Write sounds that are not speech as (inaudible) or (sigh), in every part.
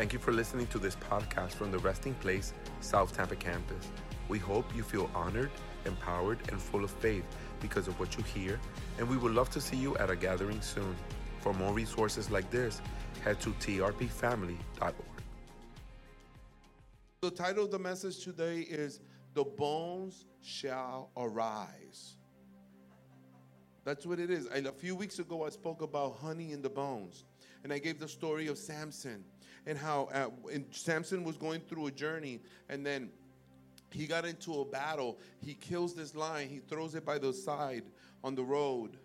Thank you for listening to this podcast from the Resting Place South Tampa campus. We hope you feel honored, empowered, and full of faith because of what you hear, and we would love to see you at a gathering soon. For more resources like this, head to trpfamily.org. The title of the message today is The Bones Shall Arise. That's what it is. A few weeks ago, I spoke about honey in the bones. And I gave the story of Samson and how uh, and Samson was going through a journey and then he got into a battle. He kills this lion, he throws it by the side on the road.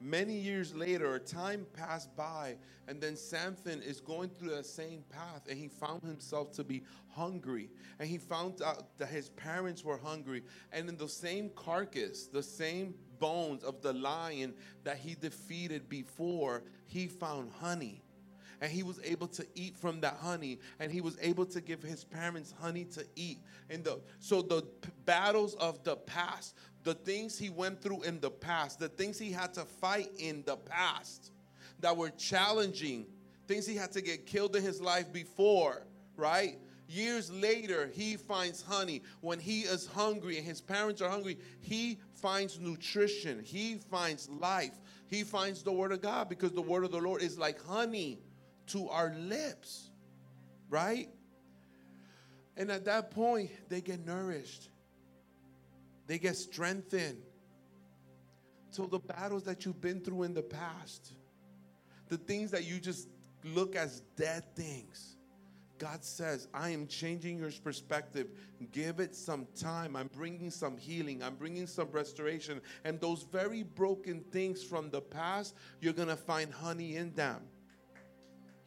Many years later, time passed by, and then Samson is going through that same path, and he found himself to be hungry. And he found out that his parents were hungry. And in the same carcass, the same bones of the lion that he defeated before, he found honey and he was able to eat from that honey and he was able to give his parents honey to eat. And the so the p- battles of the past the things he went through in the past the things he had to fight in the past that were challenging things he had to get killed in his life before right? Years later he finds honey. When he is hungry and his parents are hungry he finds nutrition. He finds life. He finds the word of god because the word of the lord is like honey to our lips, right? And at that point, they get nourished, they get strengthened. So, the battles that you've been through in the past, the things that you just look as dead things, God says, I am changing your perspective. Give it some time. I'm bringing some healing. I'm bringing some restoration. And those very broken things from the past, you're going to find honey in them.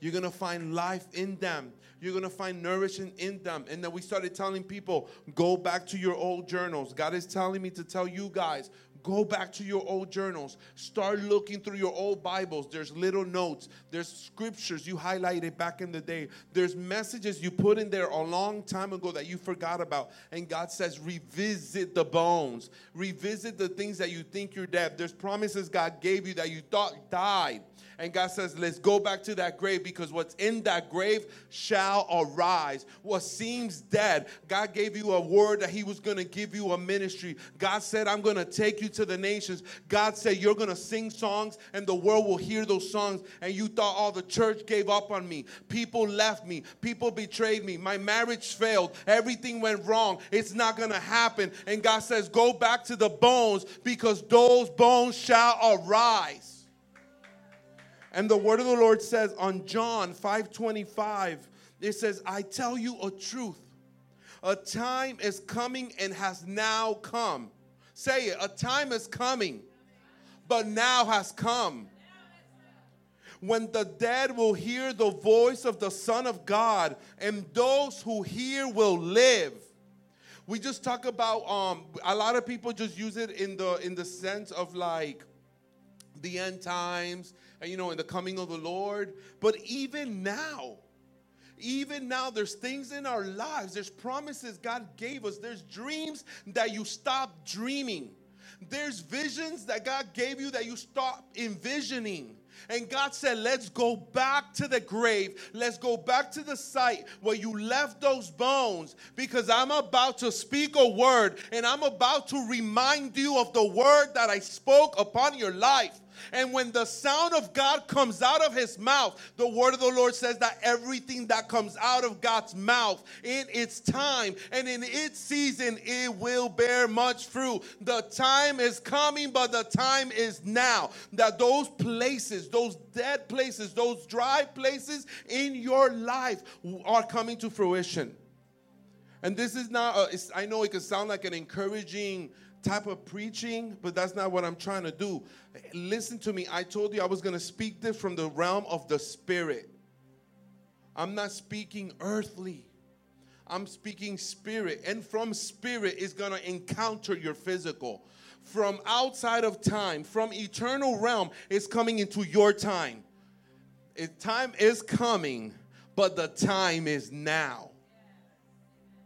You're going to find life in them. You're going to find nourishment in them. And then we started telling people, go back to your old journals. God is telling me to tell you guys, go back to your old journals. Start looking through your old Bibles. There's little notes, there's scriptures you highlighted back in the day, there's messages you put in there a long time ago that you forgot about. And God says, revisit the bones, revisit the things that you think you're dead. There's promises God gave you that you thought died. And God says, let's go back to that grave because what's in that grave shall arise. What seems dead, God gave you a word that He was going to give you a ministry. God said, I'm going to take you to the nations. God said, You're going to sing songs and the world will hear those songs. And you thought, Oh, the church gave up on me. People left me. People betrayed me. My marriage failed. Everything went wrong. It's not going to happen. And God says, Go back to the bones because those bones shall arise. And the word of the Lord says on John 5:25, it says, "I tell you a truth. A time is coming and has now come." Say it, a time is coming, but now has come. When the dead will hear the voice of the Son of God, and those who hear will live. We just talk about um a lot of people just use it in the in the sense of like the end times, you know, in the coming of the Lord. But even now, even now, there's things in our lives, there's promises God gave us, there's dreams that you stop dreaming, there's visions that God gave you that you stop envisioning. And God said, Let's go back to the grave. Let's go back to the site where you left those bones because I'm about to speak a word and I'm about to remind you of the word that I spoke upon your life. And when the sound of God comes out of his mouth, the word of the Lord says that everything that comes out of God's mouth in its time and in its season, it will bear much fruit. The time is coming, but the time is now. That those places, those dead places, those dry places in your life are coming to fruition. And this is not, I know it can sound like an encouraging type of preaching, but that's not what I'm trying to do. Listen to me. I told you I was going to speak this from the realm of the spirit. I'm not speaking earthly. I'm speaking spirit. And from spirit is going to encounter your physical. From outside of time, from eternal realm, is coming into your time. It, time is coming, but the time is now.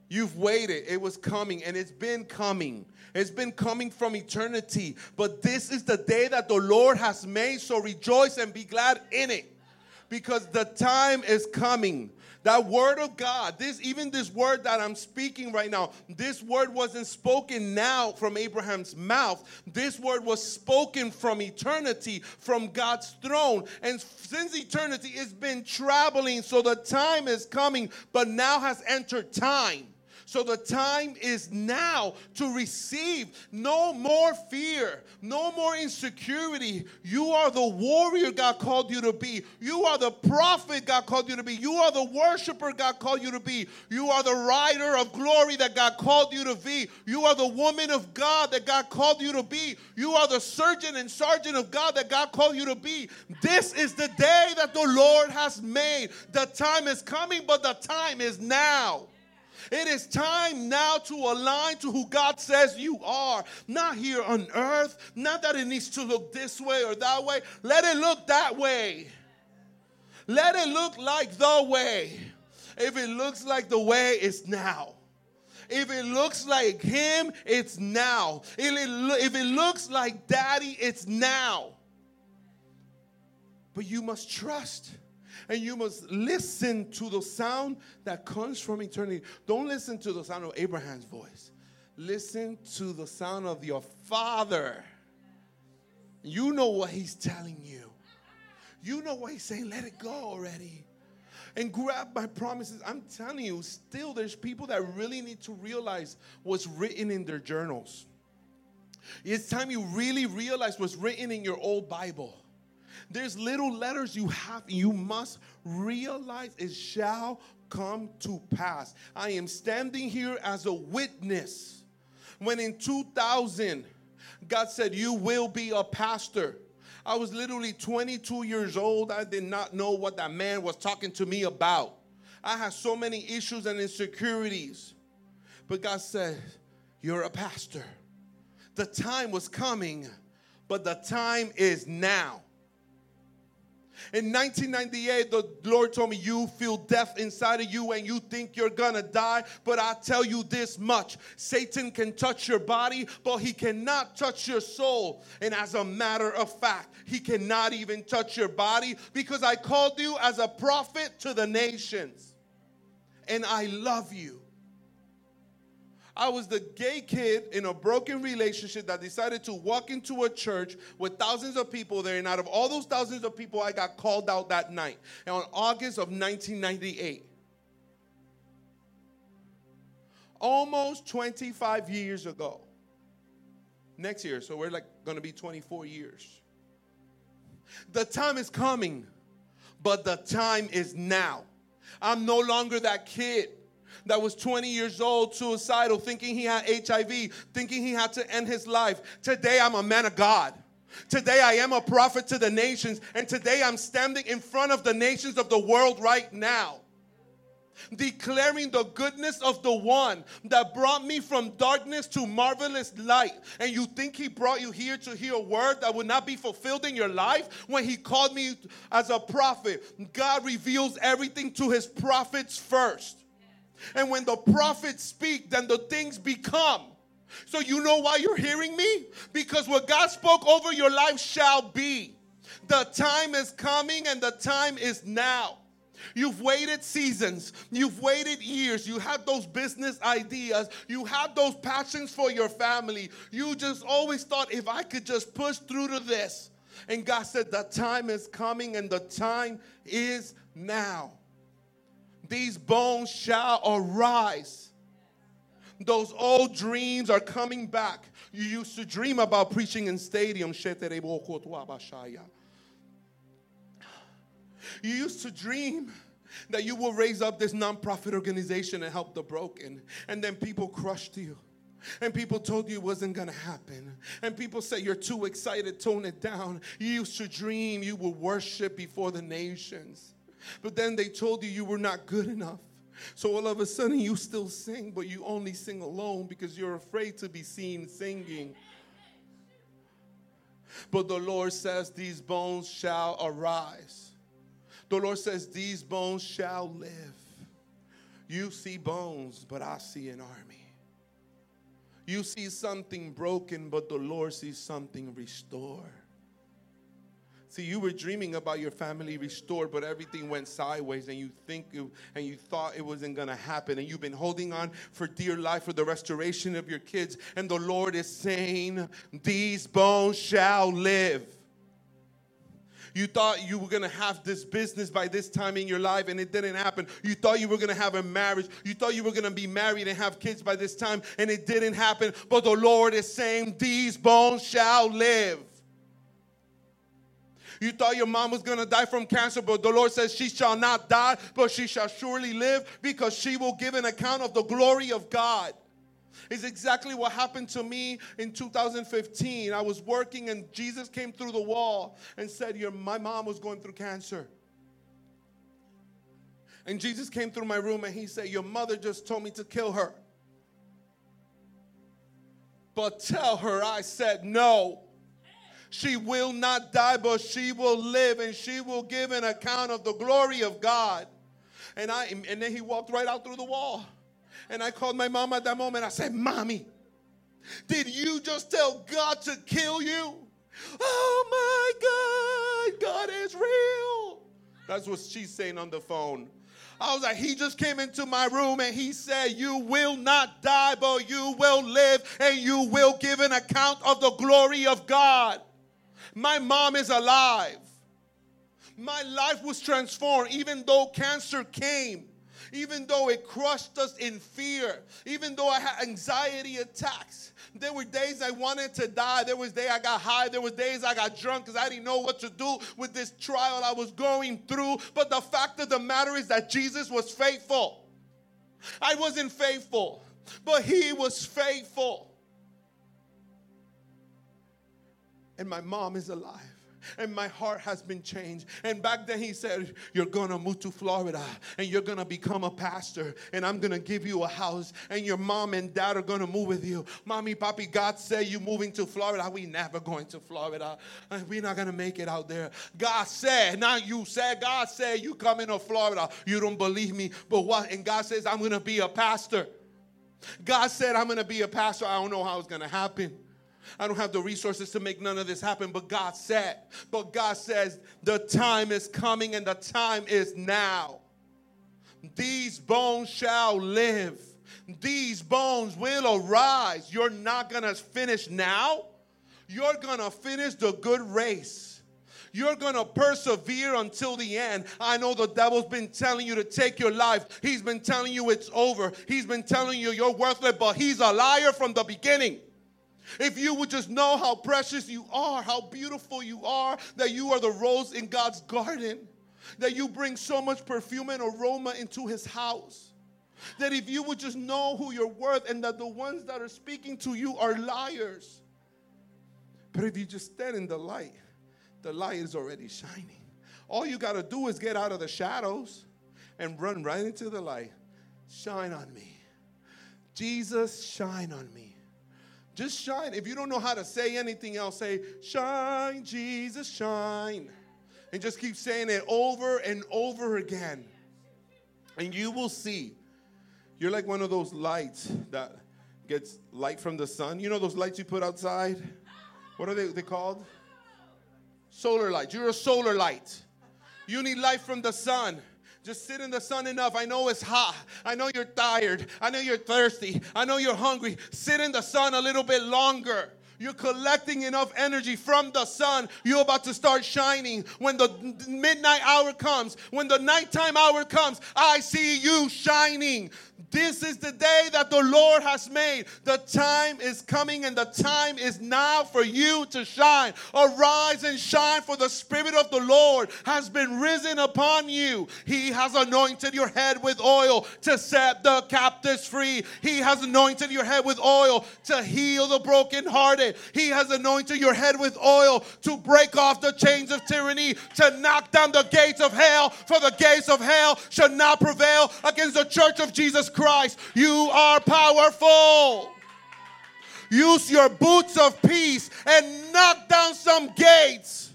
You've waited. It was coming and it's been coming. It's been coming from eternity. But this is the day that the Lord has made, so rejoice and be glad in it. because the time is coming. That word of God, this even this word that I'm speaking right now, this word wasn't spoken now from Abraham's mouth. This word was spoken from eternity, from God's throne. And since eternity, it's been traveling. So the time is coming, but now has entered time. So the time is now to receive no more fear, no more insecurity. You are the warrior God called you to be. You are the prophet God called you to be. You are the worshiper God called you to be. You are the rider of glory that God called you to be. You are the woman of God that God called you to be. You are the surgeon and sergeant of God that God called you to be. This is the day that the Lord has made. The time is coming, but the time is now. It is time now to align to who God says you are. Not here on earth. Not that it needs to look this way or that way. Let it look that way. Let it look like the way. If it looks like the way, it's now. If it looks like him, it's now. If it, if it looks like daddy, it's now. But you must trust and you must listen to the sound that comes from eternity. Don't listen to the sound of Abraham's voice. Listen to the sound of your father. You know what he's telling you. You know what he's saying. Let it go already. And grab my promises. I'm telling you, still, there's people that really need to realize what's written in their journals. It's time you really realize what's written in your old Bible. There's little letters you have, you must realize it shall come to pass. I am standing here as a witness. When in 2000, God said, You will be a pastor. I was literally 22 years old. I did not know what that man was talking to me about. I had so many issues and insecurities. But God said, You're a pastor. The time was coming, but the time is now. In 1998, the Lord told me, You feel death inside of you and you think you're gonna die. But I tell you this much Satan can touch your body, but he cannot touch your soul. And as a matter of fact, he cannot even touch your body because I called you as a prophet to the nations. And I love you. I was the gay kid in a broken relationship that decided to walk into a church with thousands of people there. And out of all those thousands of people, I got called out that night. And on August of 1998, almost 25 years ago, next year, so we're like to be 24 years. The time is coming, but the time is now. I'm no longer that kid that was 20 years old, suicidal, thinking he had HIV, thinking he had to end his life. Today, I'm a man of God. Today, I am a prophet to the nations, and today, I'm standing in front of the nations of the world right now declaring the goodness of the one that brought me from darkness to marvelous light. And you think he brought you here to hear a word that would not be fulfilled in your life? When he called me as a prophet, God reveals everything to his prophets first. And when the prophets speak, then the things become. So you know why you're hearing me? Because what God spoke over your life shall be. The time is coming and the time is now. You've waited seasons. You've waited years. You had those business ideas. You had those passions for your family. You just always thought, if I could just push through to this. And God said, the time is coming and the time is now these bones shall arise. Those old dreams are coming back. You used to dream about preaching in stadiums. You used to dream that you will raise up this nonprofit organization and help the broken, and then people crushed you. And people told you it wasn't gonna happen. And people said you're too excited, tone it down. You used to dream you would worship before the nations. But then they told you you were not good enough. So all of a sudden you still sing, but you only sing alone because you're afraid to be seen singing. But the Lord says, These bones shall arise. The Lord says, These bones shall live. You see bones, but I see an army. You see something broken, but the Lord sees something restored. See, you were dreaming about your family restored, but everything went sideways, and you think you, and you thought it wasn't gonna happen, and you've been holding on for dear life for the restoration of your kids. And the Lord is saying, These bones shall live. You thought you were gonna have this business by this time in your life, and it didn't happen. You thought you were gonna have a marriage. You thought you were gonna be married and have kids by this time, and it didn't happen. But the Lord is saying, These bones shall live. You thought your mom was going to die from cancer, but the Lord says she shall not die, but she shall surely live because she will give an account of the glory of God. Is exactly what happened to me in 2015. I was working and Jesus came through the wall and said, Your, My mom was going through cancer. And Jesus came through my room and he said, Your mother just told me to kill her. But tell her I said no. She will not die, but she will live and she will give an account of the glory of God. And I and then he walked right out through the wall. And I called my mom at that moment. I said, Mommy, did you just tell God to kill you? Oh my God, God is real. That's what she's saying on the phone. I was like, he just came into my room and he said, You will not die, but you will live and you will give an account of the glory of God. My mom is alive. My life was transformed even though cancer came, even though it crushed us in fear, even though I had anxiety attacks. There were days I wanted to die. There was days I got high. There was days I got drunk because I didn't know what to do with this trial I was going through. But the fact of the matter is that Jesus was faithful. I wasn't faithful, but he was faithful. And my mom is alive and my heart has been changed. And back then he said, You're gonna move to Florida and you're gonna become a pastor, and I'm gonna give you a house, and your mom and dad are gonna move with you. Mommy, Papi, God said you moving to Florida. We never going to Florida. Uh, We're not gonna make it out there. God said, not you said, God said you coming to Florida. You don't believe me, but what? And God says, I'm gonna be a pastor. God said, I'm gonna be a pastor. I don't know how it's gonna happen. I don't have the resources to make none of this happen, but God said, but God says, the time is coming and the time is now. These bones shall live. These bones will arise. You're not going to finish now. You're going to finish the good race. You're going to persevere until the end. I know the devil's been telling you to take your life. He's been telling you it's over. He's been telling you you're worthless, but he's a liar from the beginning. If you would just know how precious you are, how beautiful you are, that you are the rose in God's garden, that you bring so much perfume and aroma into his house. That if you would just know who you're worth and that the ones that are speaking to you are liars. But if you just stand in the light, the light is already shining. All you got to do is get out of the shadows and run right into the light. Shine on me. Jesus, shine on me. Just shine. If you don't know how to say anything else, say, Shine, Jesus, shine. And just keep saying it over and over again. And you will see. You're like one of those lights that gets light from the sun. You know those lights you put outside? What are they, they called? Solar lights. You're a solar light. You need light from the sun. Just sit in the sun enough. I know it's hot. I know you're tired. I know you're thirsty. I know you're hungry. Sit in the sun a little bit longer. You're collecting enough energy from the sun. You're about to start shining. When the midnight hour comes, when the nighttime hour comes, I see you shining. This is the day that the Lord has made. The time is coming and the time is now for you to shine. Arise and shine, for the Spirit of the Lord has been risen upon you. He has anointed your head with oil to set the captives free. He has anointed your head with oil to heal the brokenhearted. He has anointed your head with oil to break off the chains of tyranny, to knock down the gates of hell, for the gates of hell shall not prevail against the church of Jesus Christ. You are powerful. Use your boots of peace and knock down some gates.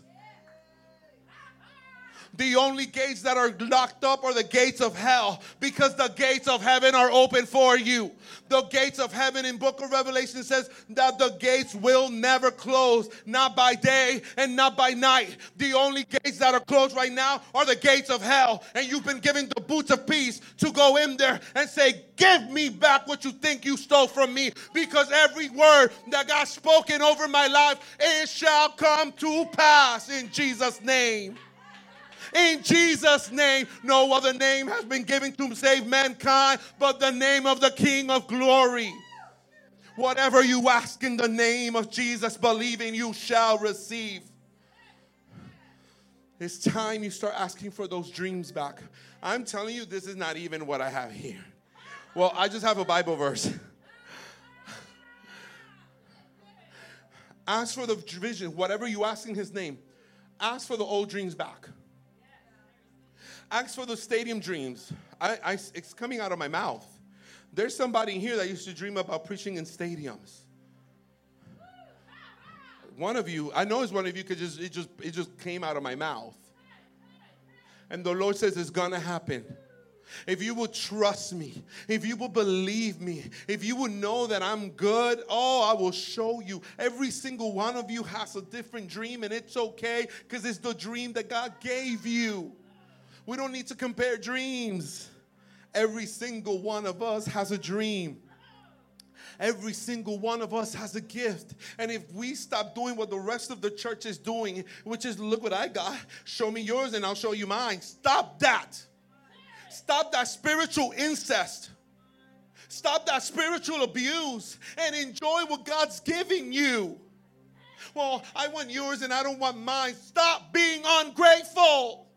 The only gates that are locked up are the gates of hell because the gates of heaven are open for you. The gates of heaven in book of Revelation says that the gates will never close, not by day and not by night. The only gates that are closed right now are the gates of hell. And you've been given the boots of peace to go in there and say, Give me back what you think you stole from me. Because every word that God spoken over my life, it shall come to pass in Jesus' name. In Jesus' name, no other name has been given to save mankind but the name of the King of glory. Whatever you ask in the name of Jesus, believing you shall receive. It's time you start asking for those dreams back. I'm telling you, this is not even what I have here. Well, I just have a Bible verse. Ask for the vision, whatever you ask in His name. Ask for the old dreams back. Ask for those stadium dreams. I, I, it's coming out of my mouth. There's somebody here that used to dream about preaching in stadiums. One of you, I know it's one of you because just, it just it just came out of my mouth. And the Lord says it's gonna happen. If you will trust me, if you will believe me, if you will know that I'm good, oh, I will show you. Every single one of you has a different dream, and it's okay because it's the dream that God gave you. We don't need to compare dreams. Every single one of us has a dream. Every single one of us has a gift. And if we stop doing what the rest of the church is doing, which is look what I got, show me yours and I'll show you mine. Stop that. Stop that spiritual incest. Stop that spiritual abuse and enjoy what God's giving you. Well, I want yours and I don't want mine. Stop being ungrateful.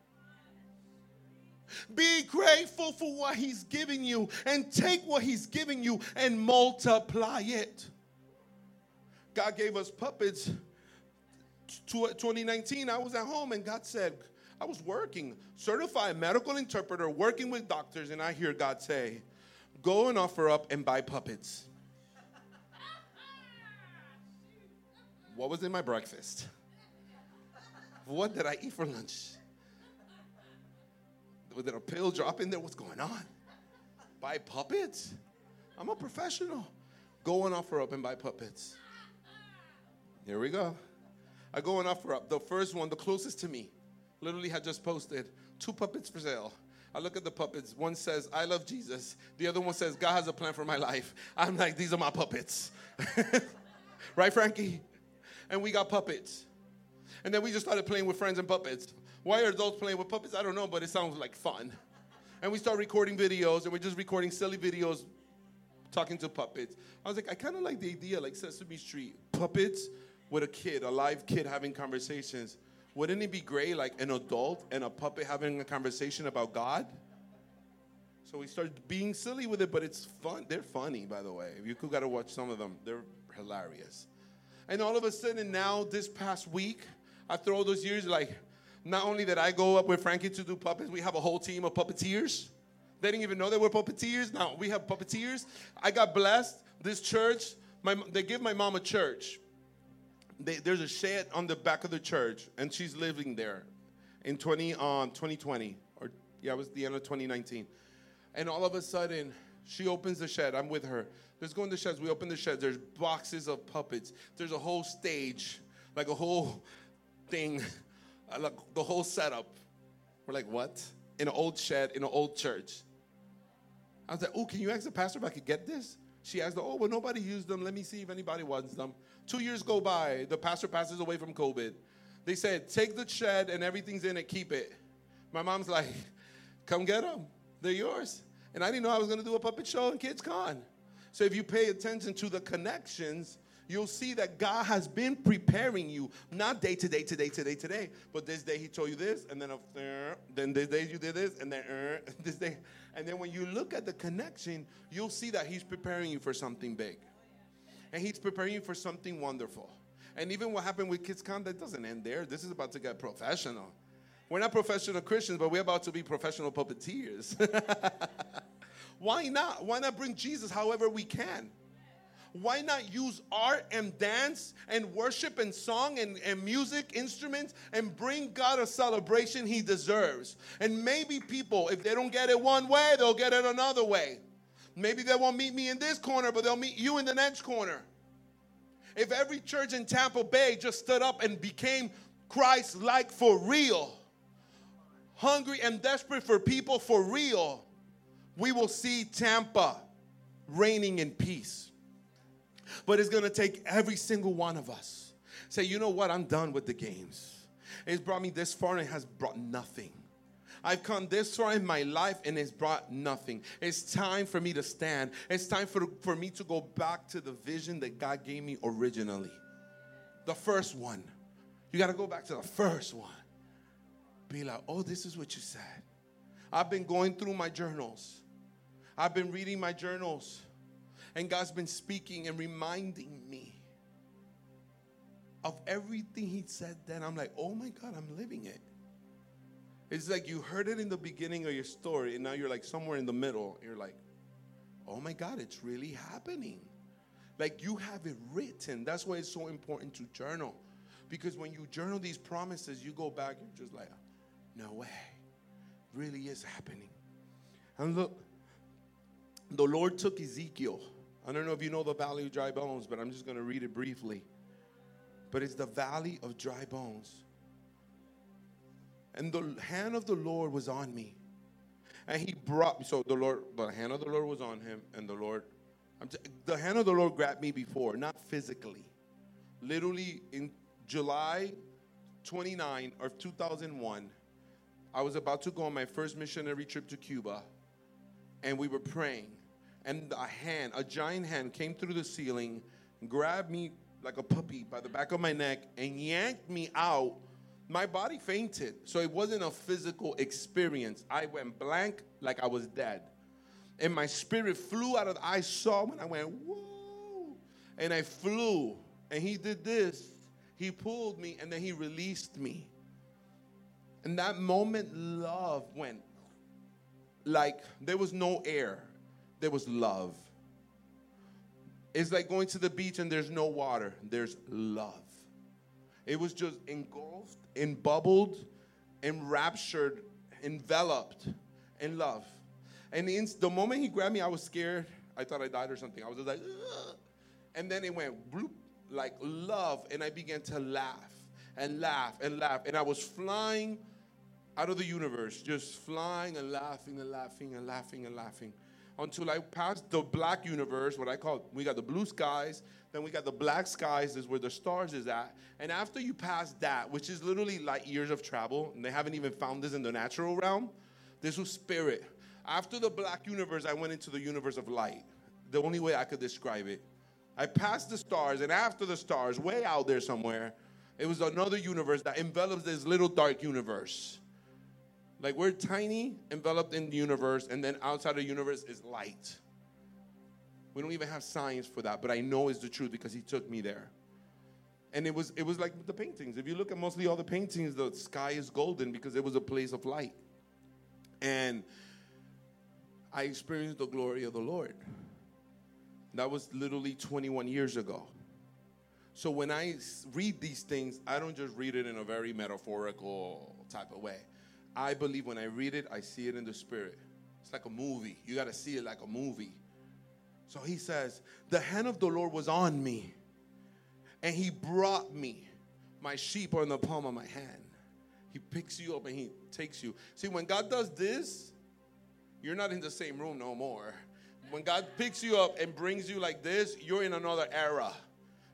Be grateful for what He's giving you and take what He's giving you and multiply it. God gave us puppets. 2019, I was at home and God said, I was working, certified medical interpreter, working with doctors, and I hear God say, Go and OfferUp and buy puppets. what was in my breakfast? What did I eat for lunch? Was there a pill drop in there? What's going on? Buy puppets? I'm a professional. Go and OfferUp and buy puppets. Here we go. I go and OfferUp. The first one, the closest to me, literally had just posted two puppets for sale. I look at the puppets. One says, I love Jesus. The other one says, God has a plan for my life. I'm like, these are my puppets. (laughs) right, Frankie? And we got puppets. And then we just started playing with friends and puppets. Why are adults playing with puppets? I don't know, but it sounds like fun. And we start recording videos, and we're just recording silly videos talking to puppets. I was like, I kind of like the idea, like Sesame Street, puppets with a kid, a live kid having conversations. Wouldn't it be great, like an adult and a puppet having a conversation about God? So we started being silly with it, but it's fun. They're funny, by the way. You could gotta watch some of them. They're hilarious. And all of a sudden, now this past week, after all those years, like not only did I go up with Frankie to do puppets, we have a whole team of puppeteers. They didn't even know they were puppeteers. Now we have puppeteers. I got blessed. This church, my, they give my mom a church. They, there's a shed on the back of the church, and she's living there in 20, um, 2020. Or, yeah, it was the end of 2019. And all of a sudden, she opens the shed. I'm with her. Let's go in the sheds. We open the sheds. There's boxes of puppets. There's a whole stage, like a whole thing like the whole setup. We're like, what? In an old shed, in an old church. I was like, oh, can you ask the pastor if I could get this? She asked, oh, well, nobody used them. Let me see if anybody wants them. Two years go by. The pastor passes away from COVID. They said, take the shed and everything's in it, keep it. My mom's like, (laughs) come get them. They're yours. And I didn't know I was going to do a puppet show in Kids Con. So if you pay attention to the connections, you'll see that God has been preparing you, not day to day, today, today, today, but this day He told you this, and then uh, then this day you did this, and then uh, (laughs) this day, and then when you look at the connection, you'll see that He's preparing you for something big, and He's preparing you for something wonderful. And even what happened with KidsCon, that doesn't end there. This is about to get professional. We're not professional Christians, but we're about to be professional puppeteers. (laughs) Why not? Why not bring Jesus however we can? Why not use art and dance and worship and song and, and music instruments and bring God a celebration he deserves? And maybe people, if they don't get it one way, they'll get it another way. Maybe they won't meet me in this corner, but they'll meet you in the next corner. If every church in Tampa Bay just stood up and became Christ like for real, hungry and desperate for people for real, we will see Tampa reigning in peace. But it's going to take every single one of us. Say, you know what? I'm done with the games. It's brought me this far and it has brought nothing. I've come this far in my life and it's brought nothing. It's time for me to stand. It's time for, for me to go back to the vision that God gave me originally. The first one. You got to go back to the first one. Be like, oh, this is what you said. I've been going through my journals. I've been reading my journals. And God's been speaking and reminding me of everything He said then. I'm like, oh my God, I'm living it. It's like you heard it in the beginning of your story, and now you're like somewhere in the middle. You're like, oh my God, it's really happening. Like you have it written. That's why it's so important to journal. Because when you journal these promises, you go back, you're just like, no way. Really is happening. And look, the Lord took Ezekiel. I don't know if you know the valley of dry bones, but I'm just going to read it briefly. But it's the valley of dry bones. And the hand of the Lord was on me. And he brought, me so the Lord, the hand of the Lord was on him, and the Lord, t- the hand of the Lord grabbed me before, not physically. Literally in July 29 of 2001, I was about to go on my first missionary trip to Cuba, and we were praying. And a hand, a giant hand, came through the ceiling, grabbed me like a puppy by the back of my neck, and yanked me out my body fainted. So it wasn't a physical experience. I went blank like I was dead. And my spirit flew out of the, I saw when I went, whoa. And I flew. And he did this. He pulled me and then he released me. And that moment, love went like there was no air, there was love. It's like going to the beach and there's no water, there's love. It was just engulfed, embubbled, enraptured, enveloped in love. And the, the moment he grabbed me, I was scared. I thought I died or something. I was just like, Ugh. and then it went bloop, like love, and I began to laugh and laugh and laugh. And I was flying out of the universe, just flying and laughing and laughing and laughing and laughing until I passed the black universe, what I call we got the blue skies, then we got the black skies, is where the stars is at. And after you pass that, which is literally light years of travel, and they haven't even found this in the natural realm, this was spirit. After the black universe, I went into the universe of light. The only way I could describe it. I passed the stars, and after the stars, way out there somewhere, it was another universe that envelops this little dark universe. Like we're tiny, enveloped in the universe, and then outside the universe is light. We don't even have science for that, but I know it's the truth because he took me there. And it was it was like the paintings. If you look at mostly all the paintings, the sky is golden because it was a place of light. And I experienced the glory of the Lord. That was literally 21 years ago. So when I read these things, I don't just read it in a very metaphorical type of way. I believe when I read it, I see it in the spirit. It's like a movie. You got to see it like a movie. So he says, The hand of the Lord was on me, and he brought me. My sheep are in the palm of my hand. He picks you up and he takes you. See, when God does this, you're not in the same room no more. When God picks you up and brings you like this, you're in another era.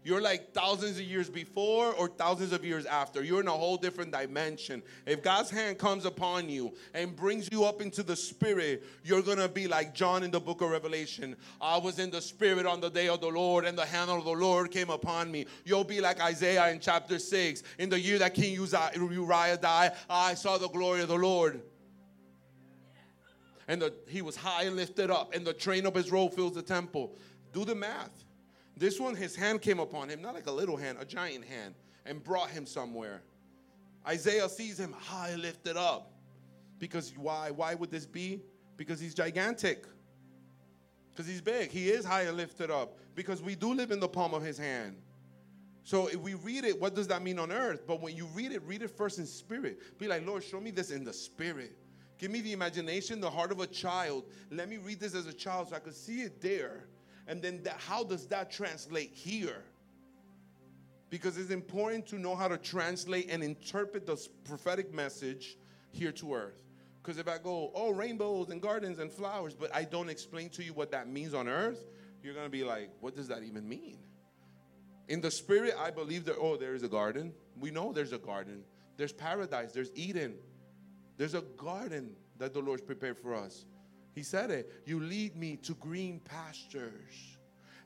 You're like thousands of years before or thousands of years after. You're in a whole different dimension. If God's hand comes upon you and brings you up into the spirit, you're going to be like John in the book of Revelation. I was in the spirit on the day of the Lord, and the hand of the Lord came upon me. You'll be like Isaiah in chapter 6. In the year that King Uriah died, I saw the glory of the Lord and the, he was high and lifted up, and the train of his robe fills the temple. Do the math. This one, his hand came upon him, not like a little hand, a giant hand, and brought him somewhere. Isaiah sees him ah, high lifted up. Because why? Why would this be? Because he's gigantic. Because he's big. He is high and lifted up. Because we do live in the palm of his hand. So if we read it, what does that mean on earth? But when you read it, read it first in spirit. Be like, Lord, show me this in the spirit. Give me the imagination, the heart of a child. Let me read this as a child so I could see it there. And then that, how does that translate here? Because it's important to know how to translate and interpret the prophetic message here to earth. Because if I go, oh, rainbows and gardens and flowers, but I don't explain to you what that means on earth, you're going to be like, what does that even mean? In the spirit, I believe that, oh, there is a garden. We know there's a garden. There's paradise. There's Eden. There's a garden that the Lord's prepared for us. He said it. You lead me to green pastures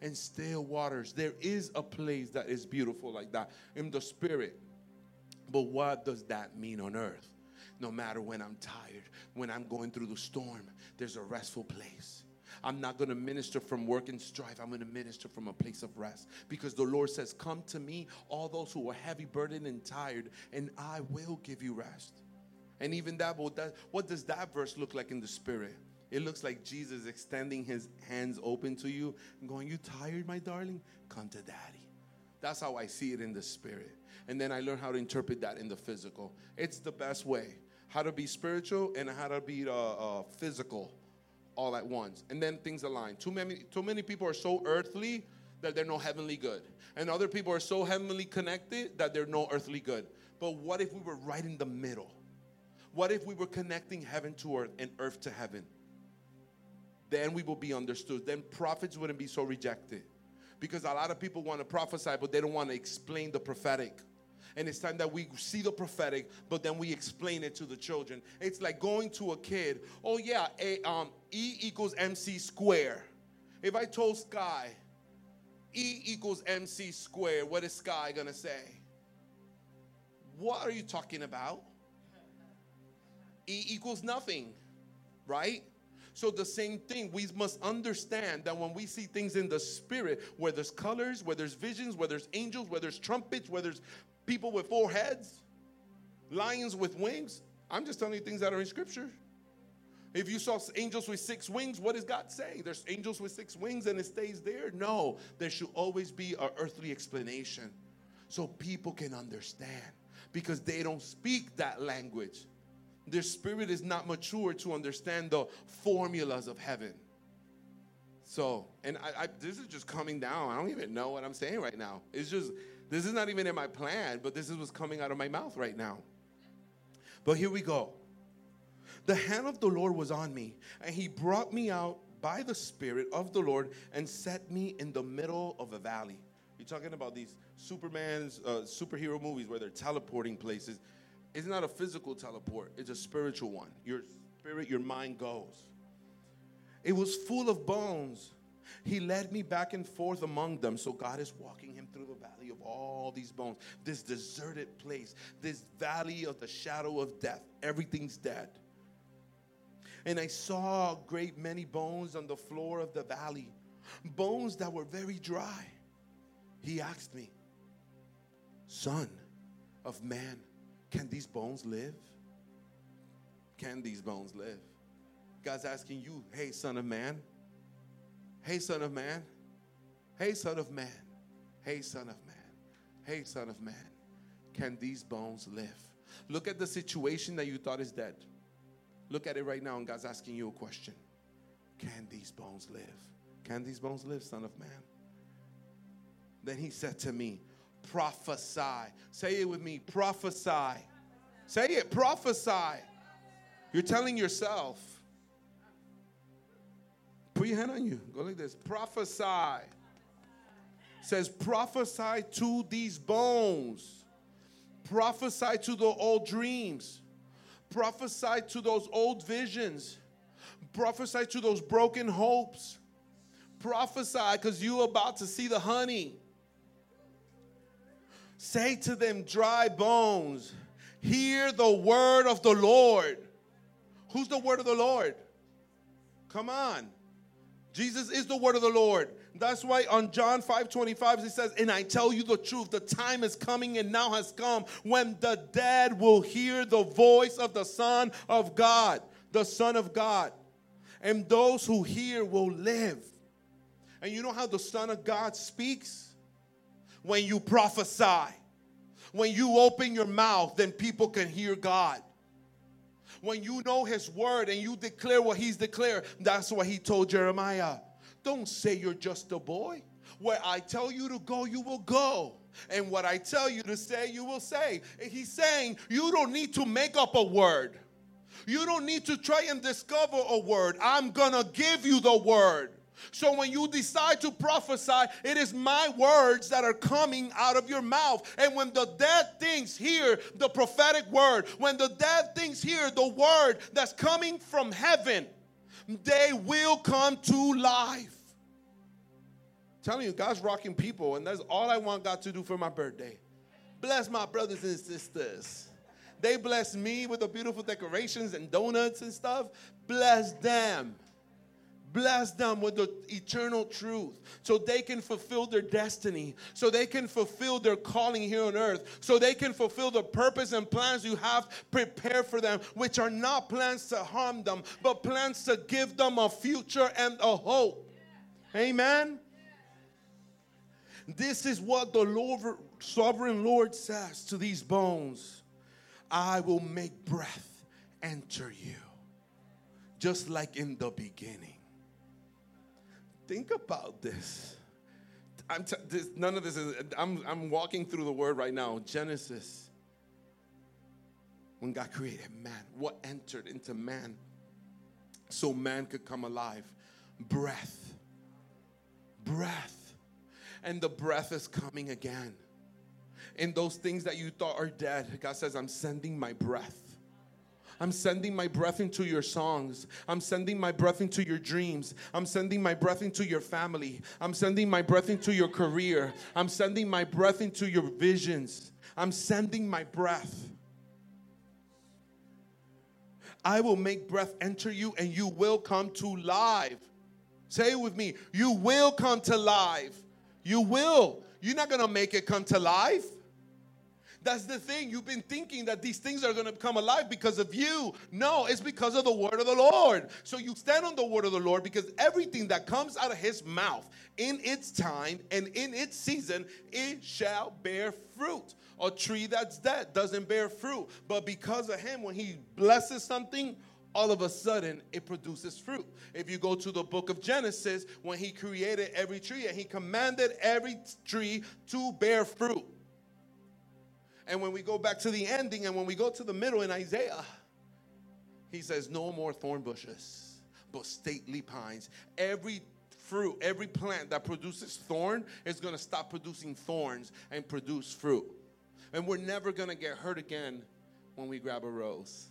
and still waters. There is a place that is beautiful like that in the spirit. But what does that mean on earth? No matter when I'm tired, when I'm going through the storm, there's a restful place. I'm not going to minister from work and strife. I'm going to minister from a place of rest because the Lord says, Come to me, all those who are heavy, burdened, and tired, and I will give you rest. And even that, what does that verse look like in the spirit? It looks like Jesus extending his hands open to you and going, You tired, my darling? Come to daddy. That's how I see it in the spirit. And then I learn how to interpret that in the physical. It's the best way how to be spiritual and how to be uh, uh, physical all at once. And then things align. Too many, too many people are so earthly that they're no heavenly good. And other people are so heavenly connected that they're no earthly good. But what if we were right in the middle? What if we were connecting heaven to earth and earth to heaven? Then we will be understood. Then prophets wouldn't be so rejected. Because a lot of people want to prophesy, but they don't want to explain the prophetic. And it's time that we see the prophetic, but then we explain it to the children. It's like going to a kid, oh yeah, a, um, E equals MC square. If I told Sky, E equals MC square, what is Sky gonna say? What are you talking about? E equals nothing, right? So, the same thing, we must understand that when we see things in the spirit, where there's colors, where there's visions, where there's angels, where there's trumpets, where there's people with four heads, lions with wings. I'm just telling you things that are in scripture. If you saw angels with six wings, what does God say? There's angels with six wings and it stays there? No, there should always be an earthly explanation so people can understand because they don't speak that language. Their spirit is not mature to understand the formulas of heaven. So, and I, I, this is just coming down. I don't even know what I'm saying right now. It's just this is not even in my plan, but this is what's coming out of my mouth right now. But here we go. The hand of the Lord was on me, and he brought me out by the Spirit of the Lord and set me in the middle of a valley. You're talking about these Superman's uh, superhero movies where they're teleporting places. It's not a physical teleport, it's a spiritual one. Your spirit, your mind goes. It was full of bones. He led me back and forth among them. So God is walking him through the valley of all these bones, this deserted place, this valley of the shadow of death. Everything's dead. And I saw a great many bones on the floor of the valley, bones that were very dry. He asked me, Son of man, can these bones live? Can these bones live? God's asking you, hey, son of man, hey, son of man, hey, son of man, hey, son of man, hey, son of man, can these bones live? Look at the situation that you thought is dead. Look at it right now, and God's asking you a question Can these bones live? Can these bones live, son of man? Then he said to me, Prophesy. Say it with me prophesy. Say it, prophesy. You're telling yourself. Put your hand on you. Go like this. Prophesy. says, prophesy to these bones. Prophesy to the old dreams. Prophesy to those old visions. Prophesy to those broken hopes. Prophesy because you're about to see the honey. Say to them, dry bones, hear the word of the Lord. Who's the word of the Lord? Come on. Jesus is the word of the Lord. That's why on John 5 25, he says, And I tell you the truth, the time is coming and now has come when the dead will hear the voice of the Son of God, the Son of God. And those who hear will live. And you know how the Son of God speaks? When you prophesy. When you open your mouth, then people can hear God. When you know His word and you declare what He's declared, that's what He told Jeremiah. Don't say you're just a boy. Where I tell you to go, you will go. And what I tell you to say, you will say. And he's saying, you don't need to make up a word. You don't need to try and discover a word. I'm going to give you the word. So when you decide to prophesy, it is my words that are coming out of your mouth. And when the dead things hear the prophetic word, when the dead things hear the word that's coming from heaven, they will come to life. Telling you, God's rocking people, and that's all I want God to do for my birthday. Bless my brothers and sisters. They bless me with the beautiful decorations and donuts and stuff. Bless them. Bless them with the eternal truth so they can fulfill their destiny, so they can fulfill their calling here on earth, so they can fulfill the purpose and plans you have prepared for them, which are not plans to harm them, but plans to give them a future and a hope. Amen. This is what the Lord, sovereign Lord says to these bones I will make breath enter you, just like in the beginning. Think about this. I'm t- this, none of this is, I'm, I'm walking through the word right now. Genesis. When God created man, what entered into man so man could come alive? Breath. Breath. And the breath is coming again. In those things that you thought are dead, God says, I'm sending my breath. I'm sending my breath into your songs. I'm sending my breath into your dreams. I'm sending my breath into your family. I'm sending my breath into your career. I'm sending my breath into your visions. I'm sending my breath. I will make breath enter you and you will come to life. Say it with me. You will come to life. You will. You're not going to make it come to life. That's the thing. You've been thinking that these things are going to come alive because of you. No, it's because of the word of the Lord. So you stand on the word of the Lord because everything that comes out of his mouth in its time and in its season, it shall bear fruit. A tree that's dead doesn't bear fruit. But because of him, when he blesses something, all of a sudden it produces fruit. If you go to the book of Genesis, when he created every tree and he commanded every tree to bear fruit. And when we go back to the ending and when we go to the middle in Isaiah, he says, No more thorn bushes, but stately pines. Every fruit, every plant that produces thorn is going to stop producing thorns and produce fruit. And we're never going to get hurt again when we grab a rose.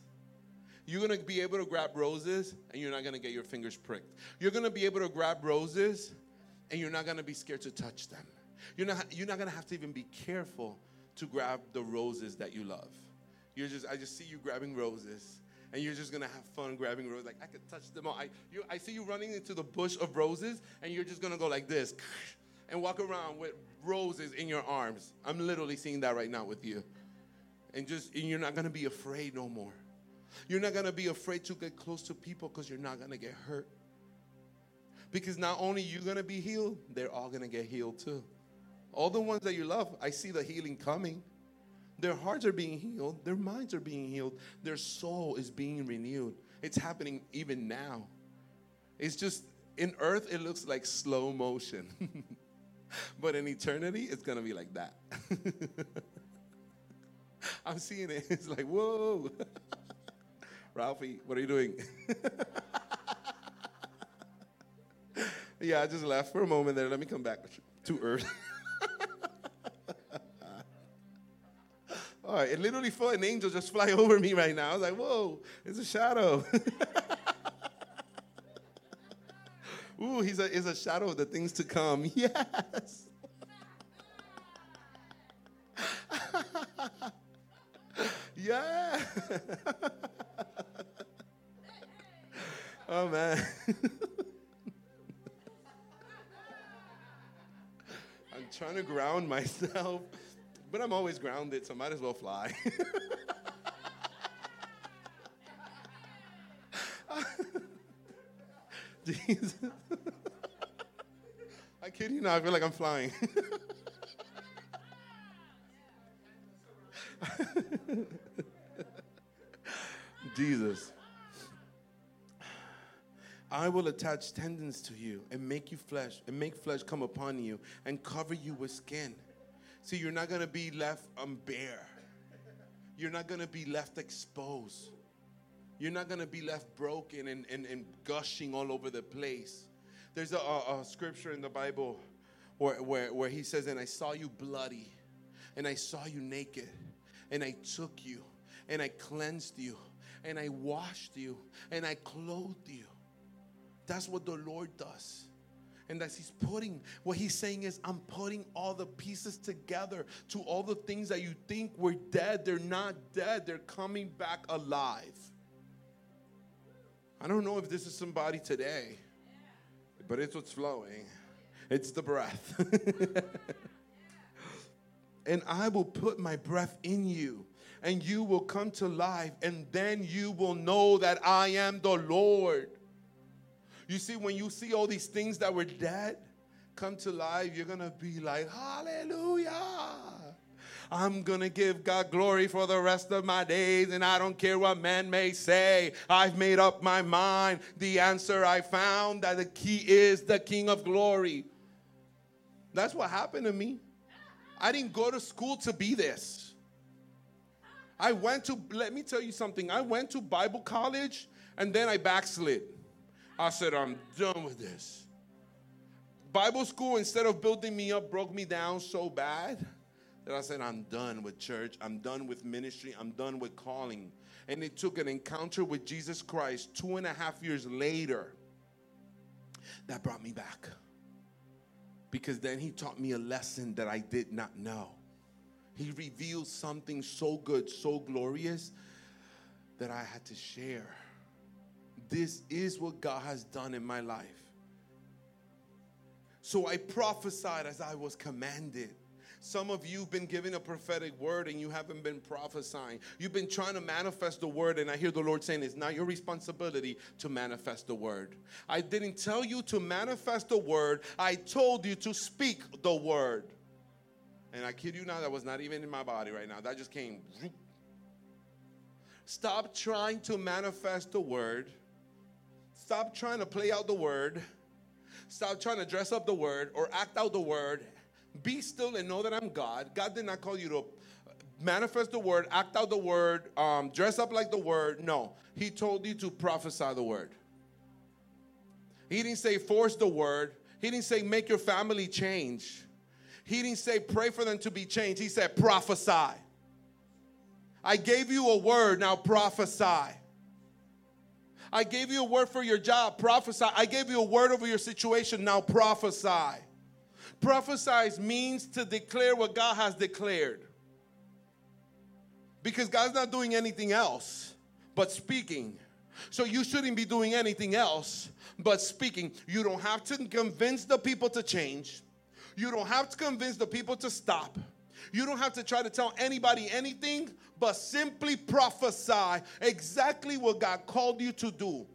You're going to be able to grab roses and you're not going to get your fingers pricked. You're going to be able to grab roses and you're not going to be scared to touch them. You're not, you're not going to have to even be careful to grab the roses that you love. You're just, I just see you grabbing roses, and you're just gonna have fun grabbing roses. Like I could touch them all. I, you, I see you running into the bush of roses, and you're just gonna go like this, (laughs) and walk around with roses in your arms. I'm literally seeing that right now with you, and just, and you're not gonna be afraid no more. You're not gonna be afraid to get close to people because you're not gonna get hurt. Because not only you're gonna be healed, they're all gonna get healed too. All the ones that you love, I see the healing coming. Their hearts are being healed, their minds are being healed, their soul is being renewed. It's happening even now. It's just in earth, it looks like slow motion. (laughs) but in eternity, it's gonna be like that. (laughs) I'm seeing it. It's like, whoa. (laughs) Ralphie, what are you doing? yeah, I just laughed for a moment there. Let me come back to earth. Oh, it literally felt an angel just fly (laughs) over me right now. I was like, whoa, it's a shadow. (laughs) Ooh, he's a, he's a shadow of the things to come. (laughs) Yes. yeah. oh, man. I'm trying to ground myself. But I'm always grounded, so might as well fly. (laughs) Jesus. I kid you not, I feel like I'm flying. (laughs) Jesus. I will attach tendons to you and make you flesh and make flesh come upon you and cover you with skin. See, you're not going to be left bare. You're not going to be left exposed. You're not going to be left broken and, and, and gushing all over the place. There's a, a, a scripture in the Bible where, where, where he says, And I saw you bloody, and I saw you naked, and I took you, and I cleansed you, and I washed you, and I clothed you. That's what the Lord does. And as He's putting, what He's saying is, I'm putting all the pieces together to all the things that you think were dead. They're not dead, they're coming back alive. I don't know if this is somebody today, but it's what's flowing. It's the breath. (laughs) and I will put my breath in you, and you will come to life, and then you will know that I am the Lord. You see, when you see all these things that were dead come to life, you're gonna be like, Hallelujah. I'm gonna give God glory for the rest of my days, and I don't care what man may say. I've made up my mind. The answer I found that the key is the King of glory. That's what happened to me. I didn't go to school to be this. I went to, let me tell you something, I went to Bible college and then I backslid. I said, I'm done with this. Bible school, instead of building me up, broke me down so bad that I said, I'm done with church. I'm done with ministry. I'm done with calling. And it took an encounter with Jesus Christ two and a half years later that brought me back. Because then he taught me a lesson that I did not know. He revealed something so good, so glorious that I had to share. This is what God has done in my life. So I prophesied as I was commanded. Some of you have been given a prophetic word and you haven't been prophesying. You've been trying to manifest the word, and I hear the Lord saying it's not your responsibility to manifest the word. I didn't tell you to manifest the word, I told you to speak the word. And I kid you not, that was not even in my body right now. That just came. Stop trying to manifest the word Stop trying to play out the word. Stop trying to dress up the word or act out the word. Be still and know that I'm God. God did not call you to manifest the word, act out the word, um, dress up like the word. No, He told you to prophesy the word. He didn't say force the word. He didn't say make your family change. He didn't say pray for them to be changed. He said prophesy. I gave you a word, now prophesy. I gave you a word for your job, prophesy. I gave you a word over your situation, now prophesy. Prophesy means to declare what God has declared. Because God's not doing anything else but speaking. So you shouldn't be doing anything else but speaking. You don't have to convince the people to change. You don't have to convince the people to stop. You don't have to try to tell anybody anything, but simply prophesy exactly what God called you to do.